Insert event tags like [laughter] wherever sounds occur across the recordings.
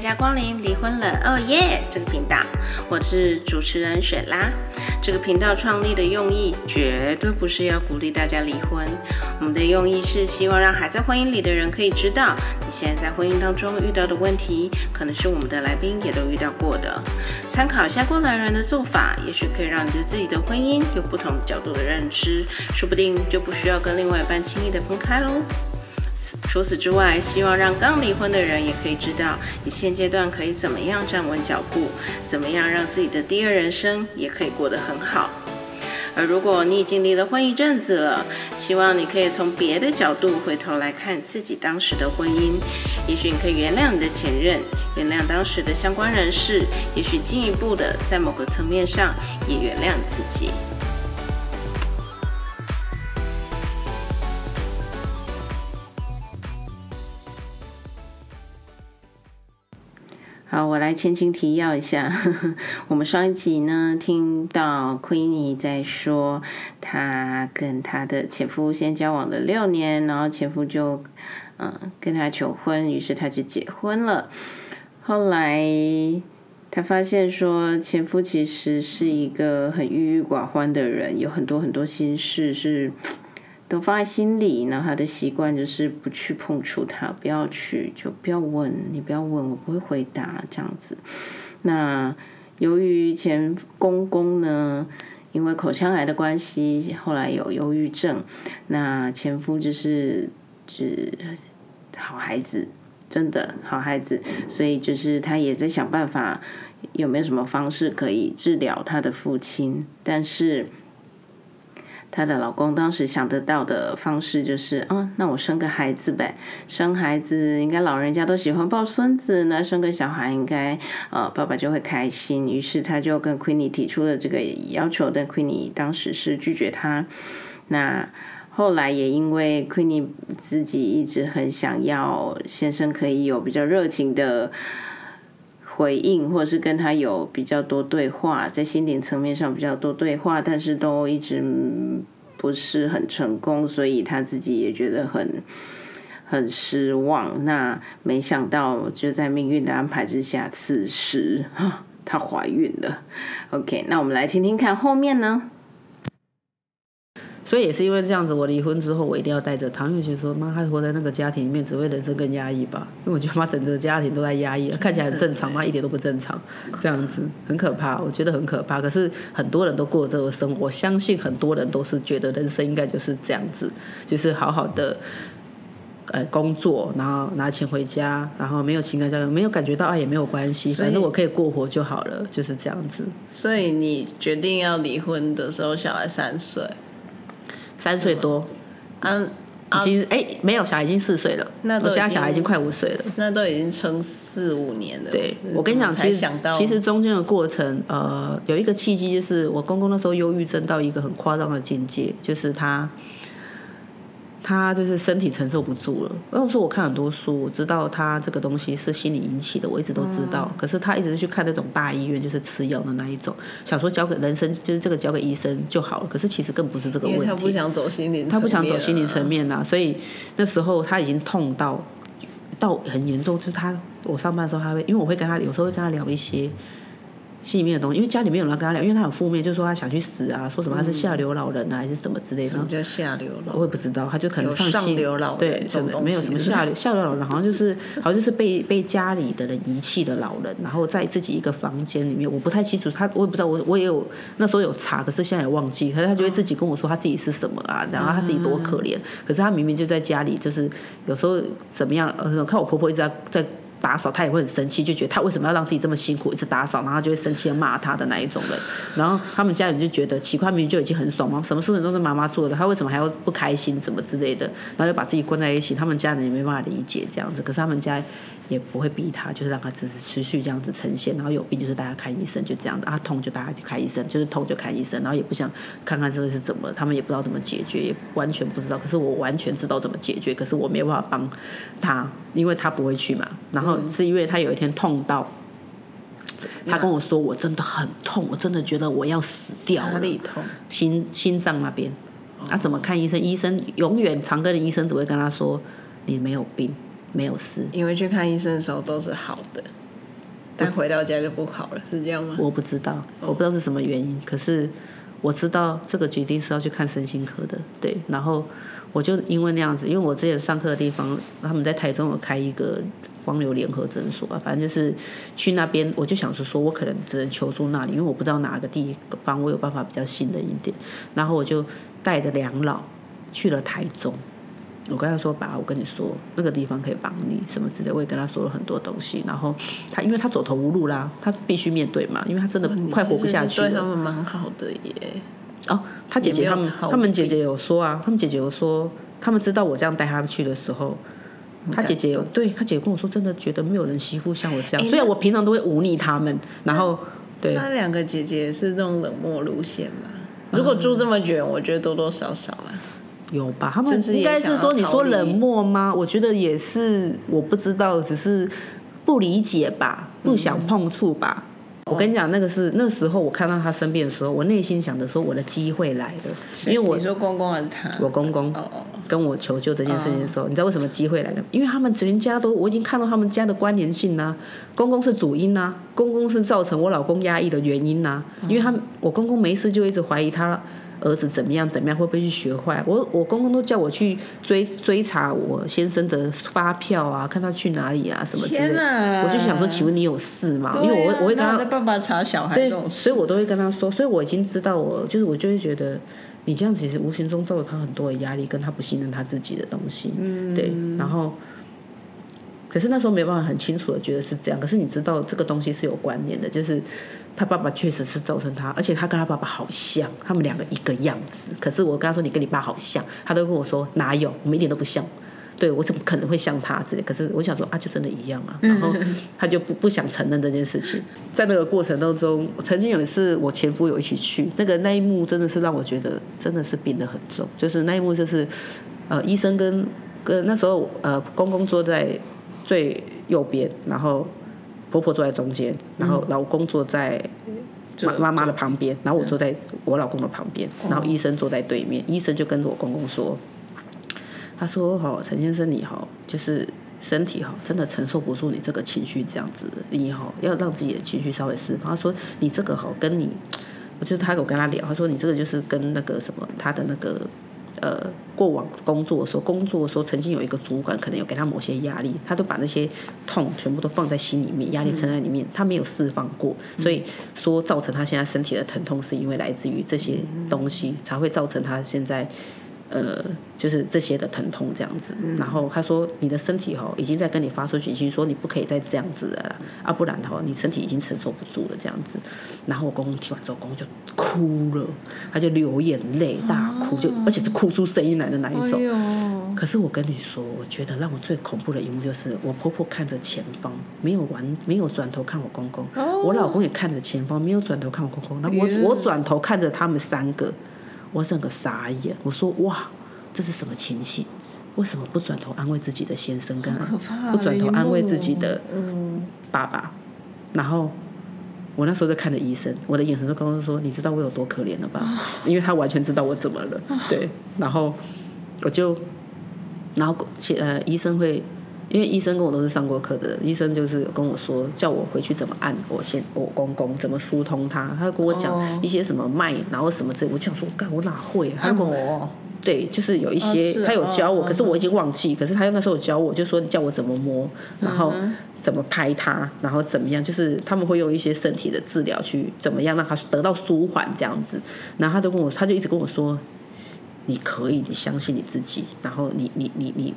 大家光临离婚了哦耶这个频道，我是主持人雪拉。这个频道创立的用意绝对不是要鼓励大家离婚，我们的用意是希望让还在婚姻里的人可以知道，你现在在婚姻当中遇到的问题，可能是我们的来宾也都遇到过的。参考一下过来人的做法，也许可以让你对自己的婚姻有不同的角度的认知，说不定就不需要跟另外一半轻易的分开喽。除此之外，希望让刚离婚的人也可以知道，你现阶段可以怎么样站稳脚步，怎么样让自己的第二人生也可以过得很好。而如果你已经离了婚一阵子了，希望你可以从别的角度回头来看自己当时的婚姻，也许你可以原谅你的前任，原谅当时的相关人士，也许进一步的在某个层面上也原谅自己。好，我来前情提要一下。[laughs] 我们上一集呢，听到 Queenie 在说，她跟她的前夫先交往了六年，然后前夫就嗯跟她求婚，于是她就结婚了。后来她发现说，前夫其实是一个很郁郁寡欢的人，有很多很多心事是。都放在心里，然后他的习惯就是不去碰触他，不要去，就不要问，你不要问，我不会回答这样子。那由于前公公呢，因为口腔癌的关系，后来有忧郁症，那前夫就是指好孩子，真的好孩子，所以就是他也在想办法，有没有什么方式可以治疗他的父亲，但是。她的老公当时想得到的方式就是，哦，那我生个孩子呗，生孩子应该老人家都喜欢抱孙子，那生个小孩应该，呃，爸爸就会开心。于是他就跟 Queenie 提出了这个要求，但 Queenie 当时是拒绝他。那后来也因为 Queenie 自己一直很想要先生可以有比较热情的。回应，或者是跟他有比较多对话，在心灵层面上比较多对话，但是都一直不是很成功，所以他自己也觉得很很失望。那没想到就在命运的安排之下，此时她怀孕了。OK，那我们来听听看后面呢？所以也是因为这样子，我离婚之后，我一定要带着他，因为觉得说妈，她活在那个家庭里面，只会人生更压抑吧？因为我觉得妈整个家庭都在压抑，看起来很正常，妈一点都不正常，这样子很可怕，我觉得很可怕。可是很多人都过这个生活，我相信很多人都是觉得人生应该就是这样子，就是好好的，呃，工作，然后拿钱回家，然后没有情感交流，没有感觉到爱也没有关系，反正我可以过活就好了，就是这样子。所以你决定要离婚的时候，小孩三岁。三岁多，嗯，已经哎、欸、没有，小孩已经四岁了。那我现在小孩已经快五岁了。那都已经撑四五年了。对，我跟你讲，其实其实中间的过程，呃，有一个契机，就是我公公那时候忧郁症到一个很夸张的境界，就是他。他就是身体承受不住了。我说我看很多书，我知道他这个东西是心理引起的，我一直都知道。嗯、可是他一直是去看那种大医院，就是吃药的那一种，想说交给人生，就是这个交给医生就好了。可是其实更不是这个问题。他不想走心理，他不想走心理层面呐。所以那时候他已经痛到到很严重，就是他我上班的时候，他会因为我会跟他有时候会跟他聊一些。心里面的东西，因为家里面有人跟他聊，因为他很负面，就说他想去死啊，说什么他是下流老人啊，还是什么之类的。什么叫下流老人？我也不知道，他就可能上，上流老人，对，就没有什么下流下流老人，好像就是 [laughs] 好像就是被被家里的人遗弃的老人，然后在自己一个房间里面，我不太清楚他，我也不知道，我我也有那时候有查，可是现在也忘记，可是他就会自己跟我说他自己是什么啊，然后他自己多可怜，可是他明明就在家里，就是有时候怎么样，呃，看我婆婆一直在在。打扫他也会很生气，就觉得他为什么要让自己这么辛苦一直打扫，然后就会生气的骂他的那一种人。然后他们家人就觉得奇怪，明明就已经很爽嘛，什么事情都是妈妈做的，他为什么还要不开心什么之类的？然后就把自己关在一起，他们家人也没办法理解这样子。可是他们家也不会逼他，就是让他只是持续这样子呈现。然后有病就是大家看医生，就这样子啊，痛就大家去看医生，就是痛就看医生。然后也不想看看这个是怎么，他们也不知道怎么解决，也完全不知道。可是我完全知道怎么解决，可是我没有办法帮他，因为他不会去嘛。然后是因为他有。一天痛到，他跟我说：“我真的很痛，我真的觉得我要死掉了。”哪里痛？心心脏那边。他怎么看医生？医生永远常跟的医生只会跟他说：“你没有病。”没有事。因为去看医生的时候都是好的，但回到家就不好了，是这样吗？我不知道，我不知道是什么原因，可是我知道这个决定是要去看身心科的，对，然后。我就因为那样子，因为我之前上课的地方，他们在台中有开一个光流联合诊所啊，反正就是去那边，我就想说，说我可能只能求助那里，因为我不知道哪个地方我有办法比较信任一点。然后我就带着两老去了台中，我跟他说：“爸，我跟你说，那个地方可以帮你什么之类。”我也跟他说了很多东西。然后他因为他走投无路啦，他必须面对嘛，因为他真的快活不下去了。对他们蛮好的耶。哦，他姐姐他们他们姐姐有说啊，他们姐姐有说，他们知道我这样带他们去的时候，他姐姐有对他姐姐跟我说，真的觉得没有人媳妇像我这样，虽然我平常都会忤逆他们，然后对。那两个姐姐是这种冷漠路线嘛？如果住这么远，我觉得多多少少啊，有吧？他们应该是说，你说冷漠吗？我觉得也是，我不知道，只是不理解吧，不想碰触吧。我跟你讲，那个是那时候我看到他生病的时候，我内心想的说，我的机会来了，因为我你说公公还是他？我公公跟我求救这件事情的时候，你知道为什么机会来了？因为他们全家都我已经看到他们家的关联性啦，公公是主因啦，公公是造成我老公压抑的原因啦，因为他我公公没事就一直怀疑他。儿子怎么样？怎么样？会不会去学坏？我我公公都叫我去追追查我先生的发票啊，看他去哪里啊，什么之类的。啊、我就想说，请问你有事吗？啊、因为我我会跟他在爸爸查小孩对，所以我都会跟他说。所以我已经知道我，我就是我就会觉得，你这样其实无形中造了他很多的压力，跟他不信任他自己的东西。嗯，对。然后，可是那时候没办法很清楚的觉得是这样。可是你知道这个东西是有关联的，就是。他爸爸确实是造成他，而且他跟他爸爸好像，他们两个一个样子。可是我跟他说，你跟你爸好像，他都跟我说哪有，我们一点都不像。对，我怎么可能会像他之类？可是我想说啊，就真的一样啊。然后他就不不想承认这件事情。在那个过程当中，曾经有一次我前夫有一起去，那个那一幕真的是让我觉得真的是病得很重。就是那一幕就是，呃，医生跟跟那时候呃公公坐在最右边，然后。婆婆坐在中间，然后老公坐在妈妈妈的旁边，然后我坐在我老公的旁边，然后医生坐在对面。医生就跟着我公公说：“他说哈，陈先生你好，就是身体哈，真的承受不住你这个情绪这样子，你好要让自己的情绪稍微释放。他说你这个好跟你，我就是他有跟他聊，他说你这个就是跟那个什么他的那个。”呃，过往工作的时候，工作的时候曾经有一个主管，可能有给他某些压力，他都把那些痛全部都放在心里面，压力沉在里面，他没有释放过，所以说造成他现在身体的疼痛，是因为来自于这些东西，才会造成他现在。呃，就是这些的疼痛这样子，嗯、然后他说你的身体吼已经在跟你发出警讯息，说你不可以再这样子了，啊不然的话你身体已经承受不住了这样子。然后我公公听完之后，公公就哭了，他就流眼泪大哭，就而且是哭出声音来的那一种。哎、可是我跟你说，我觉得让我最恐怖的一幕就是我婆婆看着前方，没有完，没有转头看我公公，哦、我老公也看着前方，没有转头看我公公。那我我转头看着他们三个。我整个傻眼，我说哇，这是什么情形？为什么不转头安慰自己的先生，跟不转头安慰自己的爸爸？然后我那时候在看着医生，我的眼神都刚刚说，你知道我有多可怜了吧？因为他完全知道我怎么了，对。然后我就，然后呃，医生会。因为医生跟我都是上过课的人，医生就是跟我说，叫我回去怎么按我先我公公怎么疏通他，他跟我讲一些什么脉，然后什么之类，我就想说，干我哪会？按摩？对，就是有一些、哦、他有教我，可是我已经忘记。可是他那时候有教我，就说叫我怎么摸，然后怎么拍他，然后怎么样，就是他们会用一些身体的治疗去怎么样让他得到舒缓这样子。然后他就跟我，他就一直跟我说，你可以，你相信你自己，然后你你你你。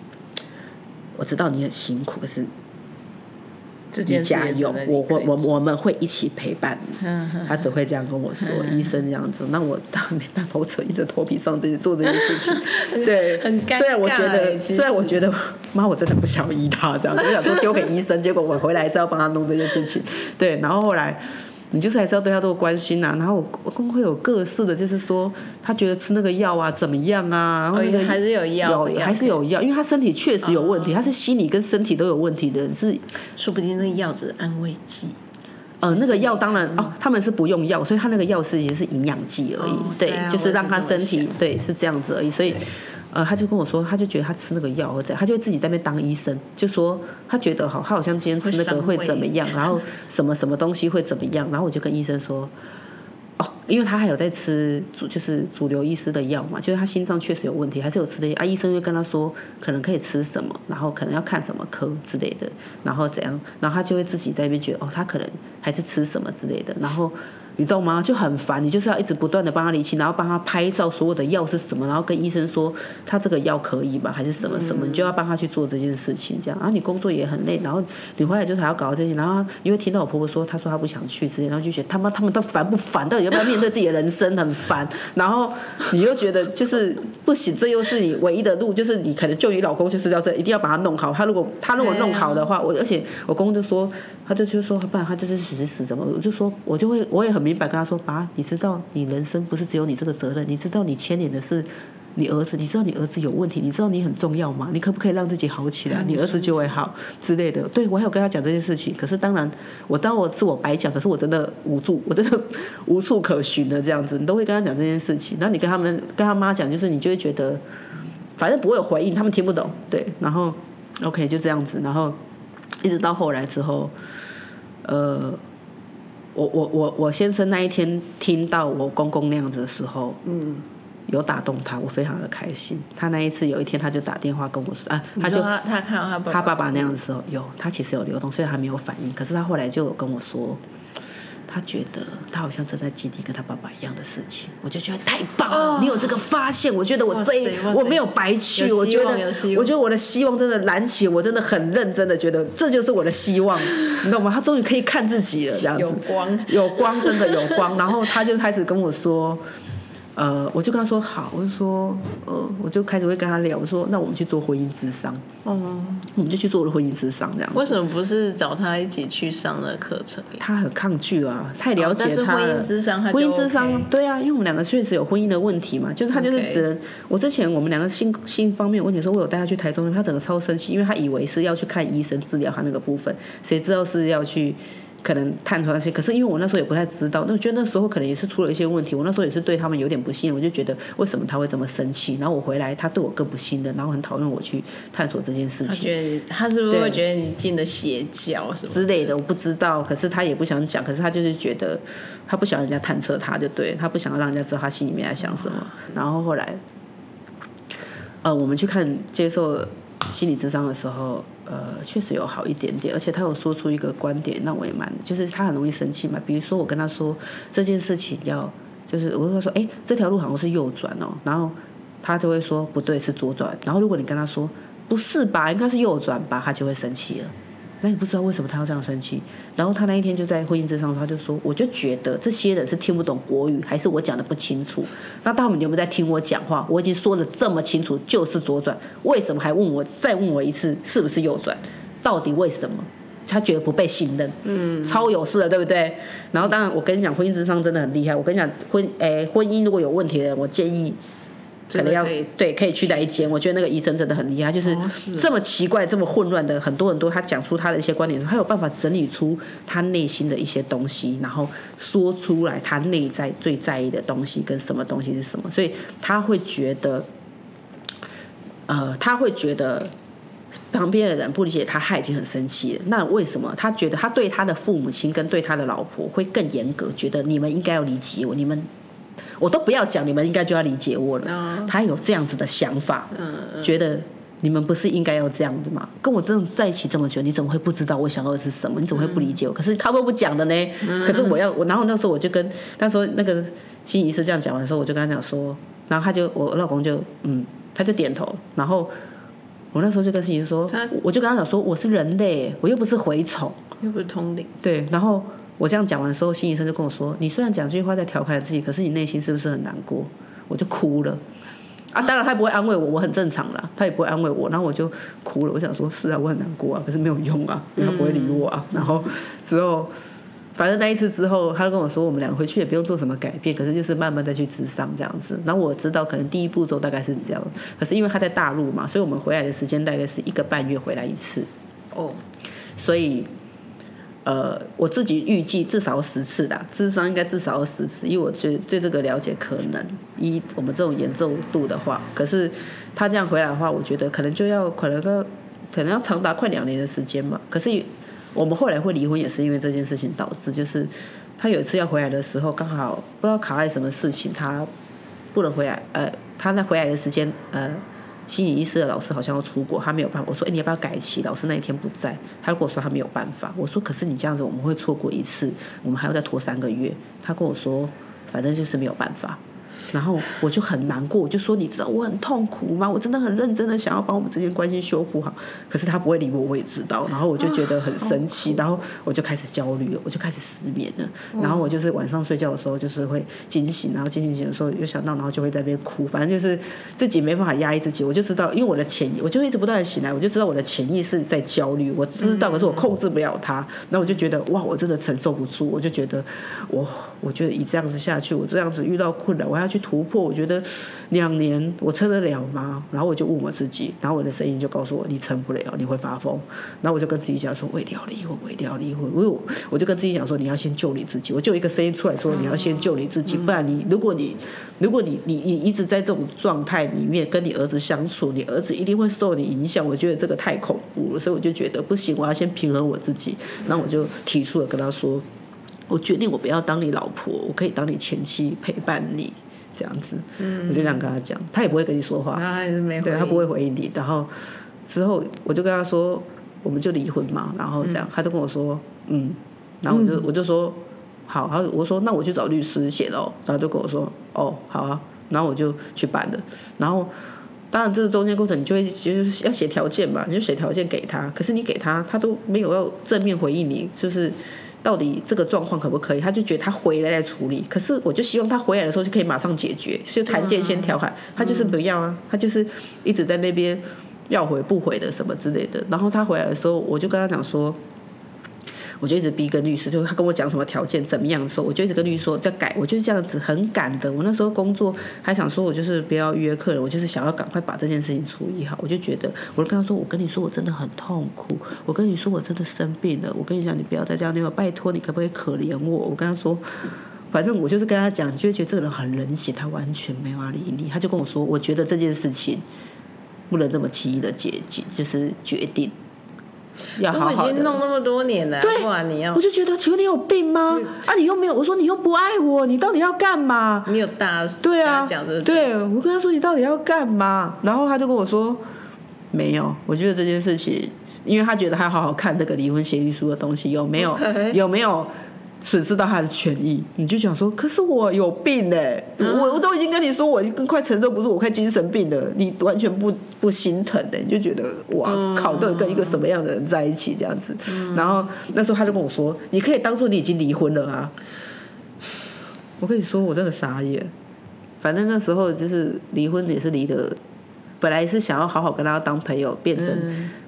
你我知道你很辛苦，可是你加油，我会我我们会一起陪伴你。他只会这样跟我说，医生这样子，那我当然没办法，我只硬着头皮上这做这件事情。[laughs] 对，很尴尬。虽然我觉得，虽然我觉得，妈，我真的不想医他这样子，我想说丢给医生，结果我回来是要帮他弄这件事情。对，然后后来。你就是还是要对他多关心呐、啊，然后我公公会有各式的，就是说他觉得吃那个药啊怎么样啊，然后、那个、还是有药，有还是有药，因为他身体确实有问题，他是心理跟身体都有问题的，是说不定那个药只是安慰剂。呃，那个药当然哦，他们是不用药，所以他那个药是也是营养剂而已，哦、对，就是让他身体对是这样子而已，所以。呃，他就跟我说，他就觉得他吃那个药或者他就会自己在那边当医生，就说他觉得好，他好像今天吃那个会怎么样，[laughs] 然后什么什么东西会怎么样，然后我就跟医生说。哦，因为他还有在吃主，就是主流医师的药嘛，就是他心脏确实有问题，还是有吃的啊。医生会跟他说，可能可以吃什么，然后可能要看什么科之类的，然后怎样，然后他就会自己在那边觉得，哦，他可能还是吃什么之类的，然后。你知道吗？就很烦，你就是要一直不断的帮他理清，然后帮他拍照，所有的药是什么，然后跟医生说他这个药可以吗？还是什么什么？你就要帮他去做这件事情，这样。然后你工作也很累，然后你回来就是还要搞到这些，然后因为听到我婆婆说，她说她不想去之类，然后就觉得他妈他们都烦不烦？到底要不要面对自己的人生？很烦。然后你又觉得就是不行，这又是你唯一的路，就是你可能救你老公就是要这，一定要把他弄好。他如果他如果弄好的话，我而且我公公就说，他就就说，不然他就是死死死怎么？我就说我就会我也很。明白跟他说，爸，你知道你人生不是只有你这个责任，你知道你牵连的是你儿子，你知道你儿子有问题，你知道你很重要吗？你可不可以让自己好起来？你儿子就会好之类的。对，我还有跟他讲这件事情，可是当然我当我是我白讲，可是我真的无助，我真的无处可寻的这样子，你都会跟他讲这件事情。然后你跟他们跟他妈讲，就是你就会觉得反正不会有回应，他们听不懂。对，然后 OK 就这样子，然后一直到后来之后，呃。我我我我先生那一天听到我公公那样子的时候，嗯，有打动他，我非常的开心。他那一次有一天他就打电话跟我说，啊，他就他，他看到他爸爸他爸爸那样的时候，有他其实有流动，虽然还没有反应，可是他后来就有跟我说。他觉得他好像正在经历跟他爸爸一样的事情，我就觉得太棒了。你有这个发现，我觉得我这一我没有白去。我觉得我觉得我的希望真的燃起，我真的很认真的觉得这就是我的希望，你懂吗？他终于可以看自己了，这样子有光，有光，真的有光。然后他就开始跟我说。呃，我就跟他说好，我就说，呃，我就开始会跟他聊，我说那我们去做婚姻智商，哦、嗯，我们就去做了婚姻智商，这样。为什么不是找他一起去上的课程？他很抗拒啊，太了解他婚姻智商，婚姻智商，对啊，因为我们两个确实有婚姻的问题嘛，就是他就是只能.我之前我们两个性性方面有问题，说我有带他去台中，他整个超生气，因为他以为是要去看医生治疗他那个部分，谁知道是要去。可能探出那些，可是因为我那时候也不太知道，那我觉得那时候可能也是出了一些问题。我那时候也是对他们有点不信任，我就觉得为什么他会这么生气？然后我回来，他对我更不信任，然后很讨厌我去探索这件事情。他觉得他是不是会觉得你进了邪教什么之类的？我不知道，可是他也不想讲，可是他就是觉得他不想人家探测他，就对他不想要让人家知道他心里面在想什么。然后后来，呃，我们去看接受心理智商的时候。呃，确实有好一点点，而且他有说出一个观点，让我也蛮，就是他很容易生气嘛。比如说我跟他说这件事情要，就是我跟他说，哎，这条路好像是右转哦，然后他就会说不对，是左转。然后如果你跟他说不是吧，应该是右转吧，他就会生气了。那你不知道为什么他要这样生气？然后他那一天就在婚姻之上，他就说：“我就觉得这些人是听不懂国语，还是我讲的不清楚？那他们有没有在听我讲话？我已经说的这么清楚，就是左转，为什么还问我再问我一次是不是右转？到底为什么？他觉得不被信任，嗯，超有事的，对不对？然后当然，我跟你讲，婚姻之上真的很厉害。我跟你讲，婚诶婚姻如果有问题的人，我建议。”可能要对，可以去哪一间？我觉得那个医生真的很厉害，就是这么奇怪、这么混乱的很多很多，他讲出他的一些观点，他有办法整理出他内心的一些东西，然后说出来他内在最在意的东西跟什么东西是什么，所以他会觉得，呃，他会觉得旁边的人不理解他，他已经很生气了。那为什么他觉得他对他的父母亲跟对他的老婆会更严格？觉得你们应该要理解我，你们。我都不要讲，你们应该就要理解我了。Oh. 他有这样子的想法，uh, uh. 觉得你们不是应该要这样的吗？跟我真的在一起这么久，你怎么会不知道我想要的是什么？你怎么会不理解我？Uh. 可是他都不讲的呢。Uh. 可是我要我，然后那时候我就跟他说，那个心理医师这样讲完的时候，我就跟他讲说，然后他就我老公就嗯，他就点头。然后我那时候就跟心理医师说，他我就跟他讲说，我是人类，我又不是蛔虫，又不是通灵。对，然后。我这样讲完的时候，心理医生就跟我说：“你虽然讲这句话在调侃自己，可是你内心是不是很难过？”我就哭了。啊，[gasps] 当然他不会安慰我，我很正常啦，他也不会安慰我。然后我就哭了。我想说：“是啊，我很难过啊，可是没有用啊，他不会理我啊。嗯 [laughs] ”然后之后，反正那一次之后，他就跟我说：“我们两个回去也不用做什么改变，可是就是慢慢再去治商这样子。”然后我知道，可能第一步骤大概是这样。可是因为他在大陆嘛，所以我们回来的时间大概是一个半月回来一次。哦，所以。呃，我自己预计至少十次的，智商应该至少要十次，因为我对对这个了解可能以我们这种严重度的话，可是他这样回来的话，我觉得可能就要可能个可能要长达快两年的时间吧。可是我们后来会离婚，也是因为这件事情导致，就是他有一次要回来的时候，刚好不知道卡在什么事情，他不能回来，呃，他那回来的时间，呃。心理医师的老师好像要出国，他没有办法。我说：“哎，你要不要改期？”老师那一天不在，他跟我说他没有办法。我说：“可是你这样子，我们会错过一次，我们还要再拖三个月。”他跟我说：“反正就是没有办法。”然后我就很难过，我就说，你知道我很痛苦吗？我真的很认真的想要把我们之间关系修复好，可是他不会理我，我也知道。然后我就觉得很生气，然后我就开始焦虑了，我就开始失眠了。然后我就是晚上睡觉的时候，就是会惊醒，然后惊醒醒的时候又想到，然后就会在那边哭。反正就是自己没办法压抑自己，我就知道，因为我的潜，我就一直不断的醒来，我就知道我的潜意识在焦虑，我知道，可是我控制不了它。然后我就觉得哇，我真的承受不住，我就觉得我，我觉得以这样子下去，我这样子遇到困难，我还要去突破，我觉得两年我撑得了吗？然后我就问我自己，然后我的声音就告诉我，你撑不了，你会发疯。然后我就跟自己讲说，我一定要离婚，我一定要离婚。我我就跟自己讲说，你要先救你自己。我就一个声音出来说，你要先救你自己，不然你如果你如果你你你一直在这种状态里面跟你儿子相处，你儿子一定会受你影响。我觉得这个太恐怖了，所以我就觉得不行，我要先平衡我自己。然后我就提出了跟他说。我决定，我不要当你老婆，我可以当你前妻陪伴你，这样子。嗯，我就这样跟他讲，他也不会跟你说话，他还是没，对，他不会回应你。然后之后我就跟他说，我们就离婚嘛。然后这样，嗯、他就跟我说，嗯。然后我就、嗯、我就说，好。然后我说，那我去找律师写喽。然后就跟我说，哦，好啊。然后我就去办了。然后当然这个中间过程，你就会就是要写条件嘛，你就写条件给他。可是你给他，他都没有要正面回应你，就是。到底这个状况可不可以？他就觉得他回来再处理，可是我就希望他回来的时候就可以马上解决，所以谈件先调侃，他就是不要啊，他就是一直在那边要回不回的什么之类的。然后他回来的时候，我就跟他讲说。我就一直逼跟律师，就他跟我讲什么条件怎么样的时候，我就一直跟律师说在改。我就是这样子很赶的。我那时候工作还想说，我就是不要约客人，我就是想要赶快把这件事情处理好。我就觉得，我就跟他说，我跟你说我真的很痛苦，我跟你说我真的生病了，我跟你讲你不要再这样，你拜托你可不可以可怜我？我跟他说，反正我就是跟他讲，你就会觉得这个人很冷血，他完全没法理你。他就跟我说，我觉得这件事情不能这么轻易的解决，就是决定。要好好都已经弄那么多年了，对，你要我就觉得，请问你有病吗？啊，你又没有，我说你又不爱我，你到底要干嘛？你有大对啊，讲对，我跟他说你到底要干嘛？然后他就跟我说没有，我觉得这件事情，因为他觉得他要好好看这个离婚协议书的东西有没有.有没有。损失到他的权益，你就想说，可是我有病呢、欸啊，我我都已经跟你说，我已经快承受不住，我快精神病了，你完全不不心疼的、欸，你就觉得哇靠，到底跟一个什么样的人在一起这样子？嗯、然后那时候他就跟我说，你可以当做你已经离婚了啊。我跟你说，我真的傻眼。反正那时候就是离婚也是离的，本来是想要好好跟他当朋友，变成。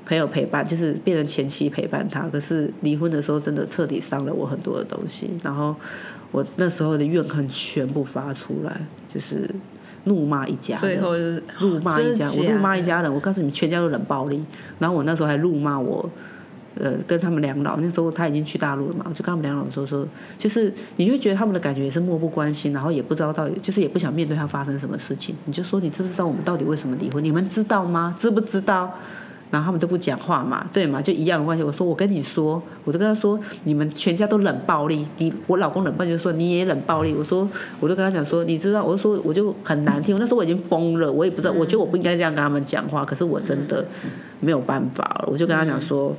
朋友陪伴就是变成前妻陪伴他，可是离婚的时候真的彻底伤了我很多的东西，然后我那时候的怨恨全部发出来，就是怒骂一家人，最后就是怒骂一家，我怒骂一家人，我告诉你们全家都冷暴力，然后我那时候还怒骂我，呃，跟他们两老，那时候他已经去大陆了嘛，我就跟他们两老说说，就是你会觉得他们的感觉也是漠不关心，然后也不知道到底，就是也不想面对他发生什么事情，你就说你知不知道我们到底为什么离婚？你们知道吗？知不知道？然后他们都不讲话嘛，对嘛，就一样的关系。我说，我跟你说，我就跟他说，你们全家都冷暴力。你我老公冷暴力，就说你也冷暴力。我说，我就跟他讲说，你知道，我说我就很难听。那时候我已经疯了，我也不知道，我觉得我不应该这样跟他们讲话，可是我真的没有办法了。我就跟他讲说，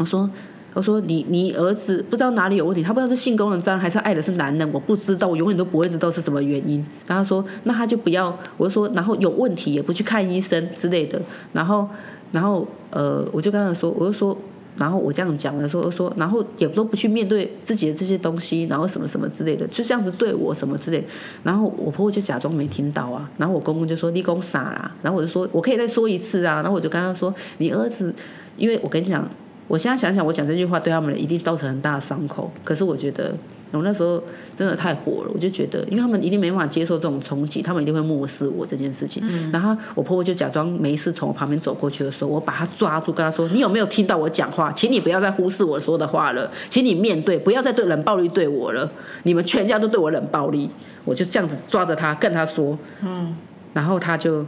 我说，我说你你儿子不知道哪里有问题，他不知道是性功能障碍还是爱的是男人，我不知道，我永远都不会知道是什么原因。然后他说，那他就不要，我就说，然后有问题也不去看医生之类的，然后。然后，呃，我就跟他说，我就说，然后我这样讲了，说说，然后也都不去面对自己的这些东西，然后什么什么之类的，就这样子对我什么之类。然后我婆婆就假装没听到啊，然后我公公就说你公傻啦，然后我就说我可以再说一次啊，然后我就跟他说，你儿子，因为我跟你讲，我现在想想，我讲这句话对他们一定造成很大的伤口，可是我觉得我那时候真的太火了，我就觉得，因为他们一定没办法接受这种冲击，他们一定会漠视我这件事情。嗯、然后我婆婆就假装没事从我旁边走过去的时候，我把她抓住，跟她说：“你有没有听到我讲话？请你不要再忽视我说的话了，请你面对，不要再对冷暴力对我了。你们全家都对我冷暴力。”我就这样子抓着她，跟她说：“嗯。”然后她就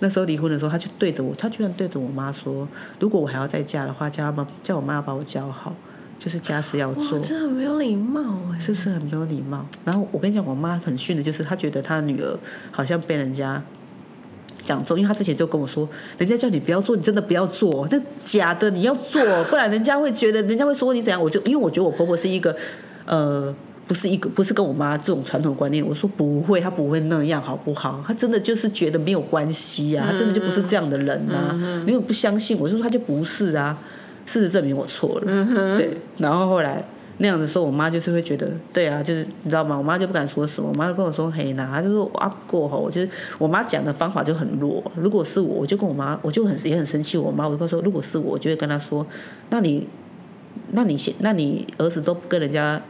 那时候离婚的时候，他就对着我，他居然对着我妈说：“如果我还要再嫁的话，叫她妈叫我妈要把我教好。”就是家事要做，这很没有礼貌哎，是不是很没有礼貌？然后我跟你讲，我妈很训的，就是她觉得她的女儿好像被人家讲中，因为她之前就跟我说，人家叫你不要做，你真的不要做，那假的你要做，不然人家会觉得，人家会说你怎样。我就因为我觉得我婆婆是一个，呃，不是一个，不是跟我妈这种传统观念。我说不会，她不会那样，好不好？她真的就是觉得没有关系啊，她真的就不是这样的人啊。因为不相信，我就说她就不是啊。事实证明我错了，嗯、对。然后后来那样的时候，我妈就是会觉得，对啊，就是你知道吗？我妈就不敢说什么，我妈就跟我说：“嘿，那她就说啊，过后，我就是我妈讲的方法就很弱。如果是我，我就跟我妈，我就很也很生气。我妈，我就跟她说，如果是我，我就会跟她说，那你，那你先，那你儿子都不跟人家。”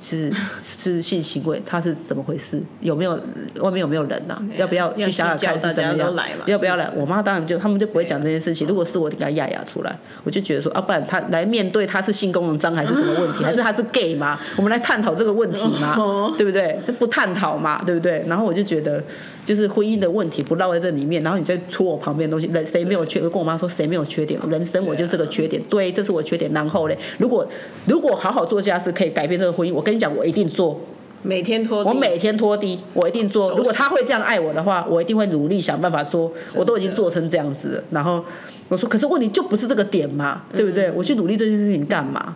是是性行为，他是怎么回事？有没有外面有没有人呐、啊？要不要去想想看是怎么样？要不要来？我妈当然就他们就不会讲这件事情。如果是我，给他压压出来，我就觉得说啊，不然他来面对他是性功能障碍是什么问题？[laughs] 还是他是 gay 吗？我们来探讨这个问题嘛，[laughs] 对不对？不探讨嘛，对不对？然后我就觉得。就是婚姻的问题不落在这里面，然后你再戳我旁边的东西，人谁没有缺？我跟我妈说谁没有缺点？人生我就是这个缺点，对，这是我缺点。然后嘞，如果如果好好做家事可以改变这个婚姻，我跟你讲，我一定做。每天拖，我每天拖地，我一定做。如果他会这样爱我的话，我一定会努力想办法做。我都已经做成这样子了，然后我说，可是问题就不是这个点嘛，对不对？我去努力这件事情干嘛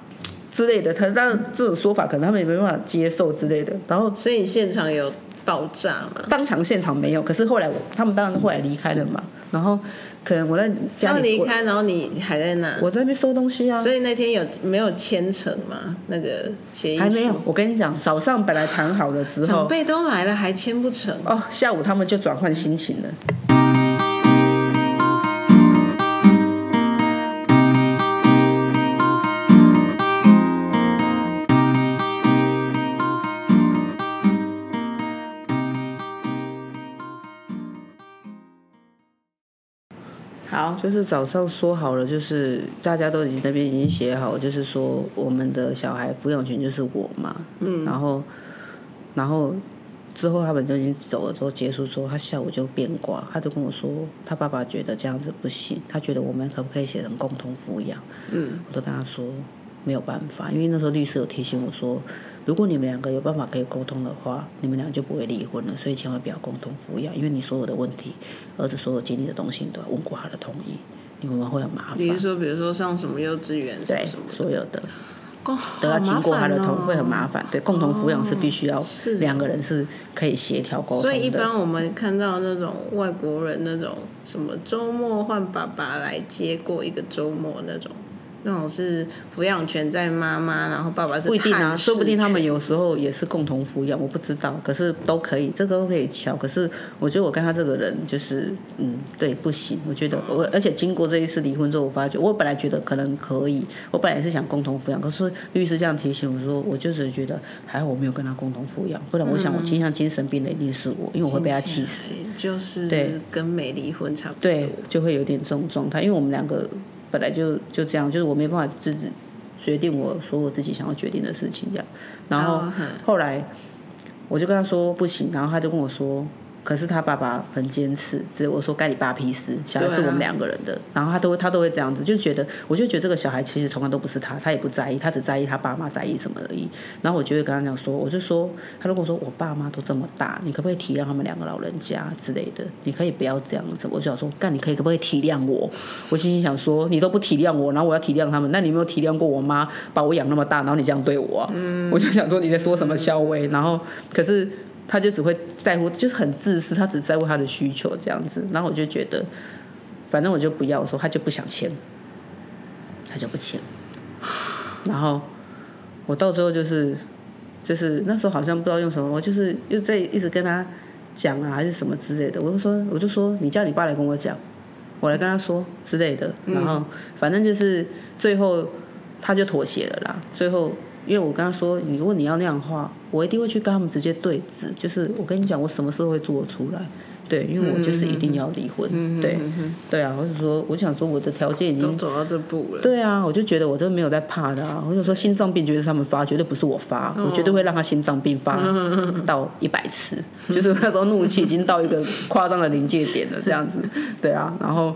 之类的？他当然这种说法可能他们也没办法接受之类的。然后，所以现场有。爆炸嘛？当场现场没有，可是后来我他们当然后来离开了嘛。然后可能我在家里离开，然后你还在那？我在那边收东西啊。所以那天有没有签成吗？那个协议还没有。我跟你讲，早上本来谈好了之后，长辈都来了还签不成哦。下午他们就转换心情了。就是早上说好了，就是大家都已经那边已经写好，就是说我们的小孩抚养权就是我嘛。嗯。然后，然后之后他们就已经走了，之后结束之后，他下午就变卦，他就跟我说，他爸爸觉得这样子不行，他觉得我们可不可以写成共同抚养？嗯。我都跟他说没有办法，因为那时候律师有提醒我说。如果你们两个有办法可以沟通的话，你们俩就不会离婚了。所以千万不要共同抚养，因为你所有的问题，儿子所有经历的东西，你都要问过他的同意，你们会很麻烦。比如说，比如说上什么幼稚园，对，所有的都要经过他的同意，会很麻烦。对，共同抚养是必须要两个人是可以协调沟通的。所以一般我们看到那种外国人那种什么周末换爸爸来接过一个周末那种。那种是抚养权在妈妈，然后爸爸是不一定啊，说不定他们有时候也是共同抚养，我不知道。可是都可以，这个都可以瞧。可是我觉得我跟他这个人就是，嗯，对，不行。我觉得我，而且经过这一次离婚之后，我发觉我本来觉得可能可以，我本来也是想共同抚养。可是律师这样提醒我说，我就是觉得还好我没有跟他共同抚养，不然我想我倾向精神病的一定是我，因为我会被他气死。就是对，跟没离婚差不多。对，就会有点这种状态，因为我们两个。本来就就这样，就是我没办法自己决定我说我自己想要决定的事情这样，然后后来我就跟他说不行，然后他就跟我说。可是他爸爸很坚持，只我说该你爸屁事，小孩是我们两个人的，啊、然后他都会他都会这样子，就觉得我就觉得这个小孩其实从来都不是他，他也不在意，他只在意他爸妈在意什么而已。然后我就会跟他讲说，我就说他如果说我爸妈都这么大，你可不可以体谅他们两个老人家之类的？你可以不要这样子。我就想说，干你可以可不可以体谅我？我心里想说，你都不体谅我，然后我要体谅他们，那你有没有体谅过我妈把我养那么大，然后你这样对我、啊？嗯，我就想说你在说什么肖威？然后可是。他就只会在乎，就是很自私，他只在乎他的需求这样子。然后我就觉得，反正我就不要说，他就不想签，他就不签。然后我到最后就是，就是那时候好像不知道用什么，我就是又在一直跟他讲啊，还是什么之类的。我就说，我就说，你叫你爸来跟我讲，我来跟他说之类的。然后反正就是最后他就妥协了啦。最后。因为我跟他说，你如果你要那样的话，我一定会去跟他们直接对质。就是我跟你讲，我什么事会做得出来。对，因为我就是一定要离婚。嗯、对，对啊，我就说，我想说，我的条件已经走到这步了。对啊，我就觉得我真的没有在怕的啊。我就说，心脏病绝对是他们发，绝对不是我发，我绝对会让他心脏病发到一百次。嗯、就是那时候怒气已经到一个夸张的临界点了，这样子。[laughs] 对啊，然后，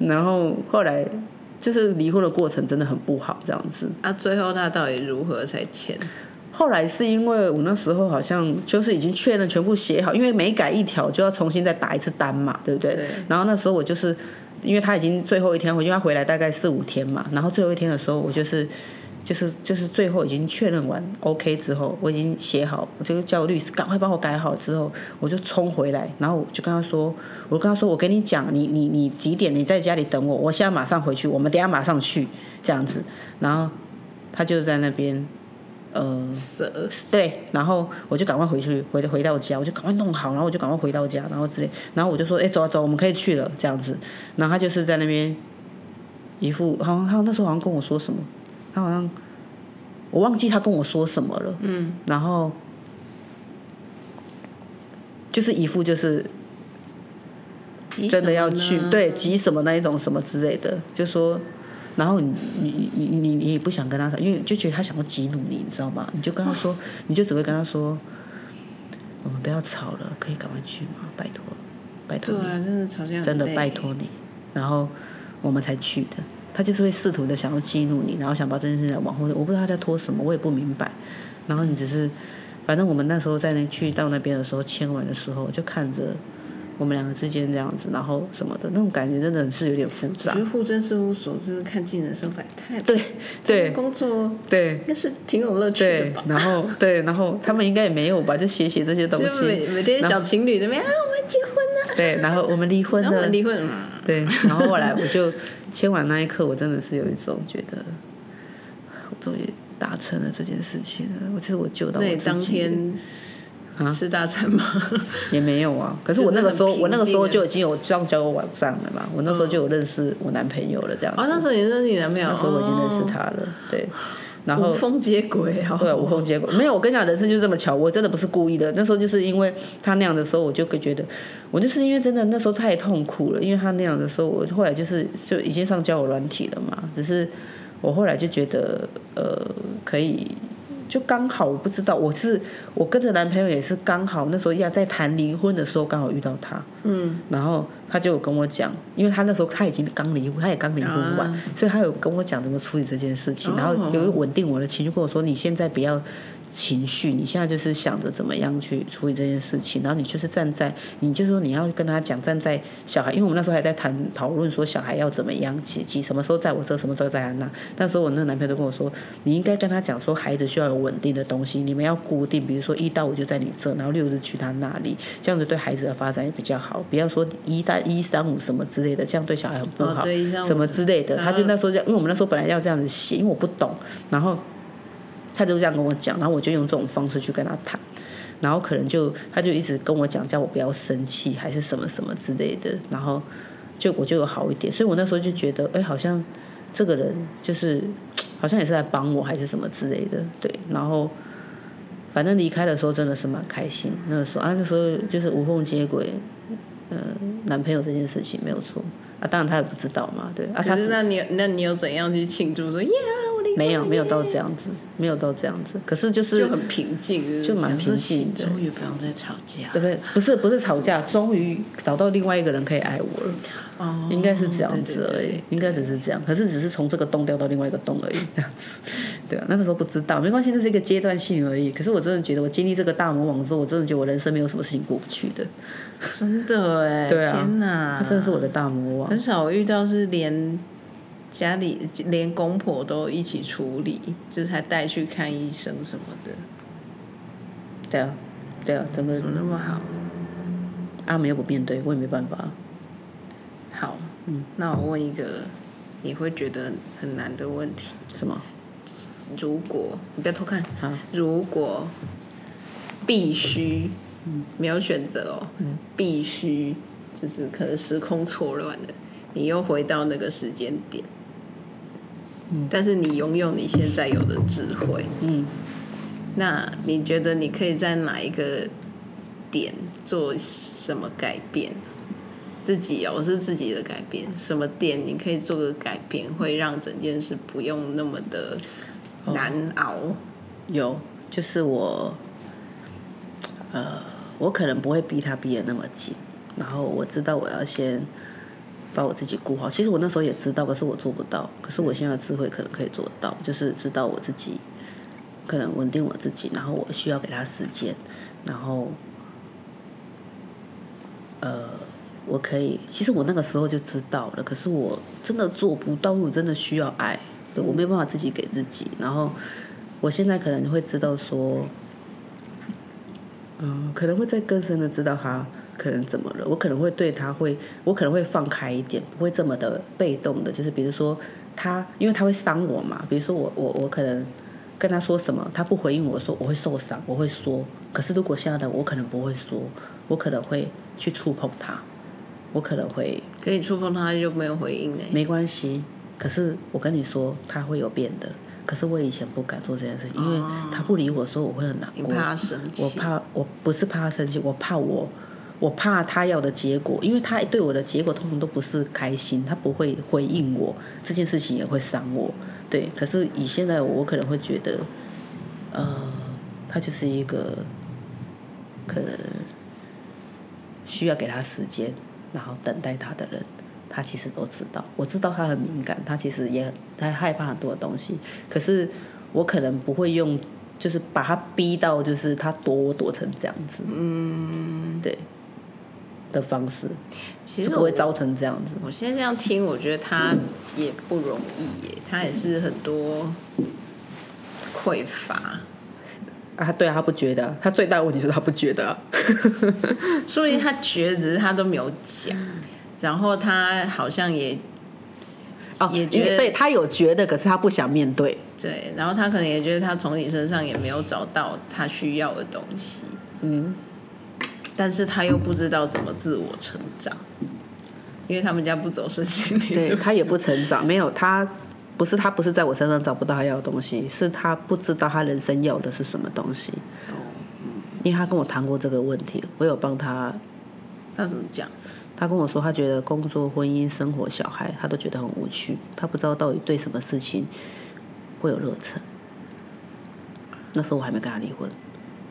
然后后来就是离婚的过程真的很不好，这样子。啊，最后他到底如何才签？后来是因为我那时候好像就是已经确认全部写好，因为每改一条就要重新再打一次单嘛，对不对？对。然后那时候我就是，因为他已经最后一天，因为他回来大概四五天嘛，然后最后一天的时候，我就是就是就是最后已经确认完 OK 之后，我已经写好，我就叫律师赶快帮我改好之后，我就冲回来，然后我就跟他说，我跟他说，我跟你讲，你你你几点你在家里等我，我现在马上回去，我们等下马上去这样子，然后他就在那边。呃，对，然后我就赶快回去，回回到家，我就赶快弄好，然后我就赶快回到家，然后之类，然后我就说，哎，走啊走，我们可以去了，这样子。然后他就是在那边一副，好像他那时候好像跟我说什么，他好像我忘记他跟我说什么了，嗯，然后就是一副就是真的要去，对，急什么那一种什么之类的，就说。然后你你你你你也不想跟他吵，因为就觉得他想要激怒你，你知道吗？你就跟他说，你就只会跟他说，我们不要吵了，可以赶快去吗？拜托，拜托你。真的吵架。真的拜托你，然后我们才去的。他就是会试图的想要激怒你，然后想把这件事情往后，我不知道他在拖什么，我也不明白。然后你只是，反正我们那时候在那去到那边的时候，签完的时候就看着。我们两个之间这样子，然后什么的那种感觉，真的是有点复杂。我觉得户政事务所就是看尽人生百态。对对，工作对，应该是挺有乐趣的吧。然后对，然后他们应该也没有吧，就写写这些东西。每每天小情侣那边啊，我们结婚了。对，然后我们离婚了。我们离婚了。对，然后后来我就签完那一刻，我真的是有一种觉得，我终于达成了这件事情了。我其实我救到我自己。啊、吃大餐吗？[laughs] 也没有啊。可是我那个时候，我那个时候就已经有上交友网站了嘛。我那时候就有认识我男朋友了，这样子。哦，那时候你认识你男朋友？那时候我已经认识他了，对。然后无缝接轨啊。对，无缝接轨。没有，我跟你讲，人生就这么巧，我真的不是故意的。那时候就是因为他那样的时候，我就会觉得，我就是因为真的那时候太痛苦了。因为他那样的时候，我后来就是就已经上交友软体了嘛。只是我后来就觉得，呃，可以。就刚好我不知道，我是我跟着男朋友也是刚好那时候要在谈离婚的时候刚好遇到他，嗯，然后他就有跟我讲，因为他那时候他已经刚离婚，他也刚离婚完，啊、所以他有跟我讲怎么处理这件事情，然后有稳定我的情绪，跟我说你现在不要。情绪，你现在就是想着怎么样去处理这件事情，然后你就是站在，你就说你要跟他讲，站在小孩，因为我们那时候还在谈讨论说小孩要怎么样，几几什么时候在我这，什么时候在他那。那时候我那个男朋友都跟我说，你应该跟他讲说，孩子需要有稳定的东西，你们要固定，比如说一到五就在你这，然后六日去他那里，这样子对孩子的发展也比较好。不要说一到一三五什么之类的，这样对小孩很不好，哦、什么之类的。他就那时候这样，因为我们那时候本来要这样子写，因为我不懂，然后。他就这样跟我讲，然后我就用这种方式去跟他谈，然后可能就他就一直跟我讲，叫我不要生气，还是什么什么之类的，然后就我就有好一点，所以我那时候就觉得，哎，好像这个人就是好像也是在帮我，还是什么之类的，对，然后反正离开的时候真的是蛮开心，那个时候啊，那时候就是无缝接轨，呃，男朋友这件事情没有错啊，当然他也不知道嘛，对啊，可是那你那你有怎样去庆祝说，耶？没有，没有到这样子，没有到这样子。可是就是就很平静，就蛮平静的。终于不用再吵架，对不对？不是不是吵架，终于找到另外一个人可以爱我了。哦，应该是这样子而已，应该只是这样。可是只是从这个洞掉到另外一个洞而已，这样子。[laughs] 对啊，那个时候不知道，没关系，这是一个阶段性而已。可是我真的觉得，我经历这个大魔王之后，我真的觉得我人生没有什么事情过不去的。真的哎，[laughs] 对啊，天哪，他真的是我的大魔王。很少遇到是连。家里连公婆都一起处理，就是还带去看医生什么的。对啊，对啊，怎么怎么那么好？阿美又不面对，我也没办法。好，嗯，那我问一个你会觉得很难的问题。什么？如果你不要偷看。好。如果必须，嗯，没有选择哦，嗯，必须就是可能时空错乱的，你又回到那个时间点。嗯，但是你拥有你现在有的智慧，嗯，那你觉得你可以在哪一个点做什么改变？自己哦，是自己的改变，什么点你可以做个改变，会让整件事不用那么的难熬？哦，有，就是我，呃，我可能不会逼他逼得那么紧，然后我知道我要先把我自己顾好。其实我那时候也知道，可是我做不到。可是我现在的智慧可能可以做到，就是知道我自己可能稳定我自己，然后我需要给他时间，然后，呃。我可以，其实我那个时候就知道了，可是我真的做不到，我真的需要爱，我没有办法自己给自己。然后我现在可能会知道说，嗯，可能会再更深的知道他可能怎么了。我可能会对他会，我可能会放开一点，不会这么的被动的。就是比如说他，因为他会伤我嘛。比如说我我我可能跟他说什么，他不回应我说，我会受伤，我会说。可是如果现在的我可能不会说，我可能会去触碰他。我可能会可以触碰他，就没有回应呢？没关系，可是我跟你说，他会有变的。可是我以前不敢做这件事情，因为他不理我说，我会很难过。你怕他生气？我怕，我不是怕他生气，我怕我，我怕他要的结果，因为他对我的结果通常都不是开心，他不会回应我，这件事情也会伤我。对，可是以现在我可能会觉得，呃，他就是一个可能需要给他时间。然后等待他的人，他其实都知道。我知道他很敏感，他其实也他害怕很多的东西。可是我可能不会用，就是把他逼到，就是他躲我躲成这样子。嗯，对的方式，其实不会造成这样子。我现在这样听，我觉得他也不容易耶，他也是很多匮乏。啊，对啊，他不觉得，他最大的问题是他不觉得，啊，[laughs] 所以他觉得只是他都没有讲，然后他好像也哦也觉得，对他有觉得，可是他不想面对，对，然后他可能也觉得他从你身上也没有找到他需要的东西，嗯，但是他又不知道怎么自我成长，因为他们家不走身心灵，对他也不成长，没有他。不是他不是在我身上找不到他要的东西，是他不知道他人生要的是什么东西。因为他跟我谈过这个问题，我有帮他。他怎么讲？他跟我说，他觉得工作、婚姻、生活、小孩，他都觉得很无趣。他不知道到底对什么事情会有热忱。那时候我还没跟他离婚。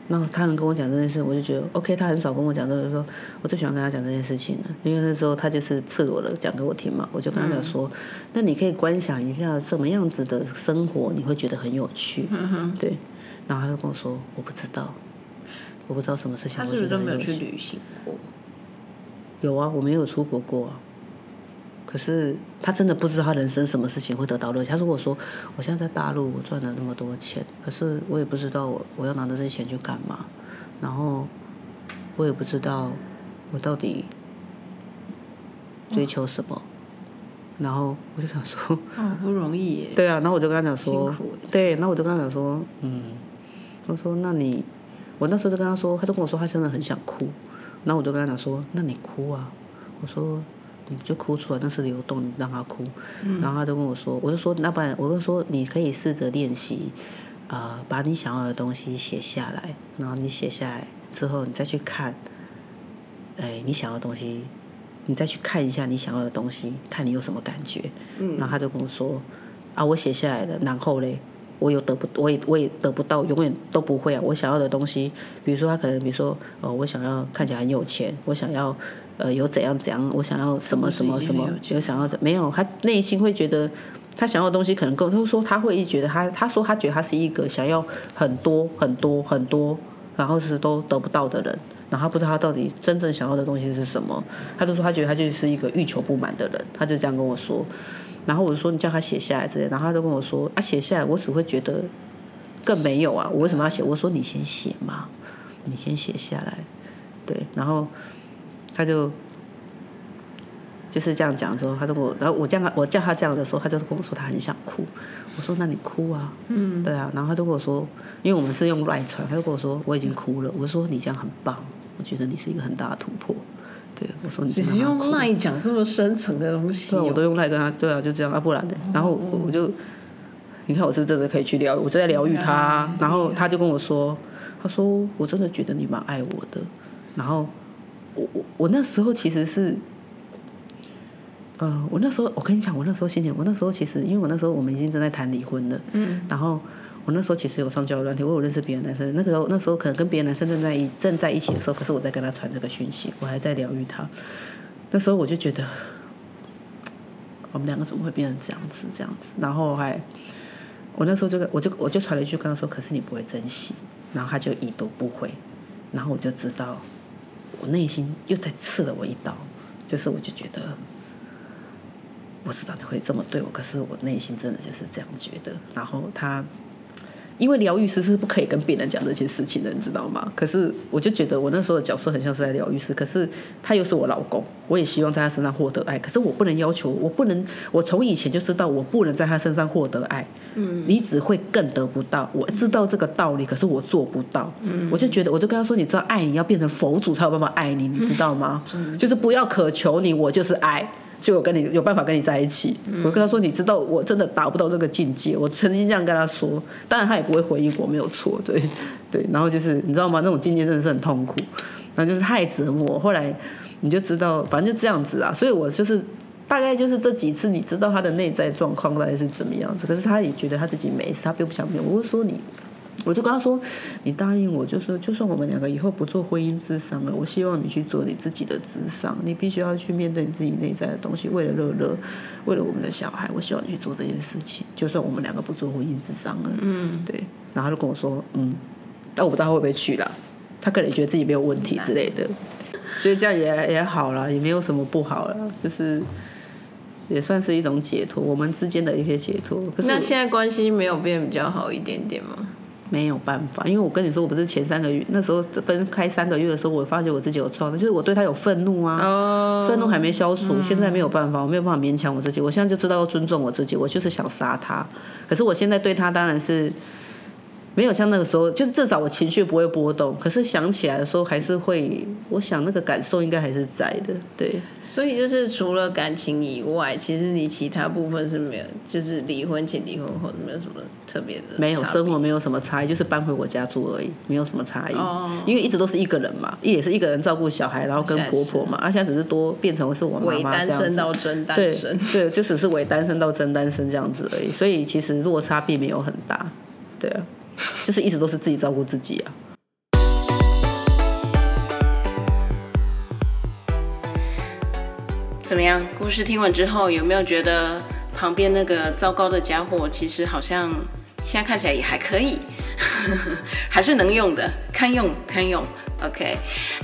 那他能跟我讲这件事，我就觉得 OK。他很少跟我讲这个，说我最喜欢跟他讲这件事情了，因为那时候他就是赤裸的讲给我听嘛。我就跟他讲说，嗯、那你可以观想一下，什么样子的生活你会觉得很有趣？对。然后他就跟我说，我不知道，我不知道什么事情。他是不是都没有去旅行过？有啊，我没有出国过啊。可是他真的不知道他人生什么事情会得到乐趣。他如果说我现在在大陆，我赚了那么多钱，可是我也不知道我我要拿着这些钱去干嘛，然后我也不知道我到底追求什么，然后我就想说，哦，[laughs] 不容易耶。对啊，然后我就跟他讲说，对，然后我就跟他讲说，嗯，我说那你，我那时候就跟他说，他就跟我说他真的很想哭，然后我就跟他讲说，那你哭啊，我说。你就哭出来，那是流动，你让他哭。嗯、然后他就跟我说，我就说，那不然我就说，你可以试着练习，啊、呃，把你想要的东西写下来，然后你写下来之后，你再去看，哎，你想要的东西，你再去看一下你想要的东西，看你有什么感觉。嗯、然后他就跟我说，啊，我写下来了，然后嘞。我有得不，我也我也得不到，永远都不会啊！我想要的东西，比如说他可能，比如说，哦，我想要看起来很有钱，我想要，呃，有怎样怎样，我想要什么什么什么，有想要的没有？他内心会觉得，他想要的东西可能更，他说他会一觉得他，他说他觉得他是一个想要很多很多很多，然后是都得不到的人，然后他不知道他到底真正想要的东西是什么，他就说他觉得他就是一个欲求不满的人，他就这样跟我说。然后我就说，你叫他写下来之类，然后他就跟我说啊，写下来我只会觉得更没有啊，我为什么要写？我说你先写嘛，你先写下来，对，然后他就就是这样讲之后，他就跟我，然后我叫他我叫他这样的时候，他就跟我说他很想哭，我说那你哭啊，嗯，对啊，然后他就跟我说，因为我们是用赖传，他就跟我说我已经哭了，我说你这样很棒，我觉得你是一个很大的突破。对，我说你只是用赖讲这么深层的东西，哦，对，我都用赖跟他，对啊，就这样啊，不然的。然后我就你看我是不是真的可以去疗愈？我就在疗愈他，然后他就跟我说，他说我真的觉得你蛮爱我的。然后我我我那时候其实是，呃，我那时候我跟你讲，我那时候心情，我那时候其实因为我那时候我们已经正在谈离婚了，嗯，然后我那时候其实有上交友软体，我有认识别的男生，那个时候那时候可能跟别的男生正在一正在一起的时候，可是我在跟他传这个讯息，我还在疗愈他。那时候我就觉得。我们两个怎么会变成这样子？这样子，然后还，我那时候就跟我就我就传了一句跟他说：“可是你不会珍惜。”然后他就已读不回，然后我就知道，我内心又在刺了我一刀，就是我就觉得，我知道你会这么对我，可是我内心真的就是这样觉得。然后他。因为疗愈师是不可以跟别人讲这些事情的，你知道吗？可是我就觉得我那时候的角色很像是在疗愈师，可是他又是我老公，我也希望在他身上获得爱，可是我不能要求，我不能，我从以前就知道我不能在他身上获得爱，嗯，你只会更得不到，我知道这个道理，可是我做不到，嗯，我就觉得，我就跟他说，你知道爱你要变成佛祖才有办法爱你，你知道吗？嗯，就是不要渴求你，我就是爱。就有跟你有办法跟你在一起。我跟他说，你知道我真的达不到这个境界。我曾经这样跟他说，当然他也不会回应我，没有错，对对。然后就是你知道吗？那种境界真的是很痛苦，然后就是太折磨。后来你就知道，反正就这样子啊。所以我就是大概就是这几次，你知道他的内在状况大概是怎么样子。可是他也觉得他自己没事，他并不想变。我就说你。我就跟他说：“你答应我，就是就算我们两个以后不做婚姻咨商了，我希望你去做你自己的咨商。你必须要去面对你自己内在的东西，为了乐乐，为了我们的小孩，我希望你去做这件事情。就算我们两个不做婚姻咨商了，嗯，对。然后他就跟我说，嗯，但我不知道他会不会去啦。他可能觉得自己没有问题之类的，所以这样也也好了，也没有什么不好了，就是也算是一种解脱，我们之间的一些解脱。可是那现在关系没有变比较好一点点吗？”没有办法，因为我跟你说，我不是前三个月那时候分开三个月的时候，我发觉我自己有创伤，就是我对他有愤怒啊，愤、oh, 怒还没消除，嗯，现在没有办法，我没有办法勉强我自己，我现在就知道要尊重我自己，我就是想杀他，可是我现在对他当然是。没有像那个时候，就是至少我情绪不会波动。可是想起来的时候，还是会，我想那个感受应该还是在的，对。所以就是除了感情以外，其实你其他部分是没有，就是离婚前、离婚后没有什么特别的。没有生活没有什么差异，就是搬回我家住而已，没有什么差异。哦。因为一直都是一个人嘛，也是一个人照顾小孩，然后跟婆婆嘛，而现在只是多变成是我妈妈这样单身到真单身。对 [laughs] 对，就只是伪单身到真单身这样子而已。所以其实落差并没有很大，对啊。就是一直都是自己照顾自己啊。怎么样？故事听完之后，有没有觉得旁边那个糟糕的家伙，其实好像现在看起来也还可以，[laughs] 还是能用的，堪用堪用。OK，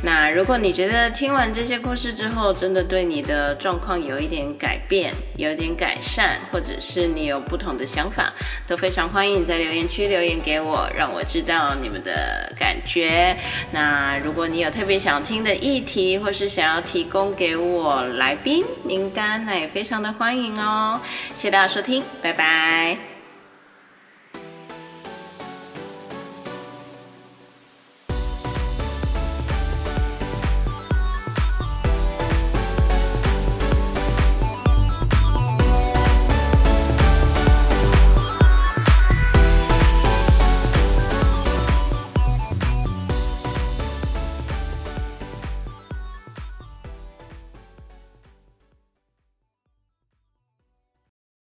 那如果你觉得听完这些故事之后，真的对你的状况有一点改变，有一点改善，或者是你有不同的想法，都非常欢迎你在留言区留言给我，让我知道你们的感觉。那如果你有特别想听的议题，或是想要提供给我来宾名单，那也非常的欢迎哦。谢谢大家收听，拜拜。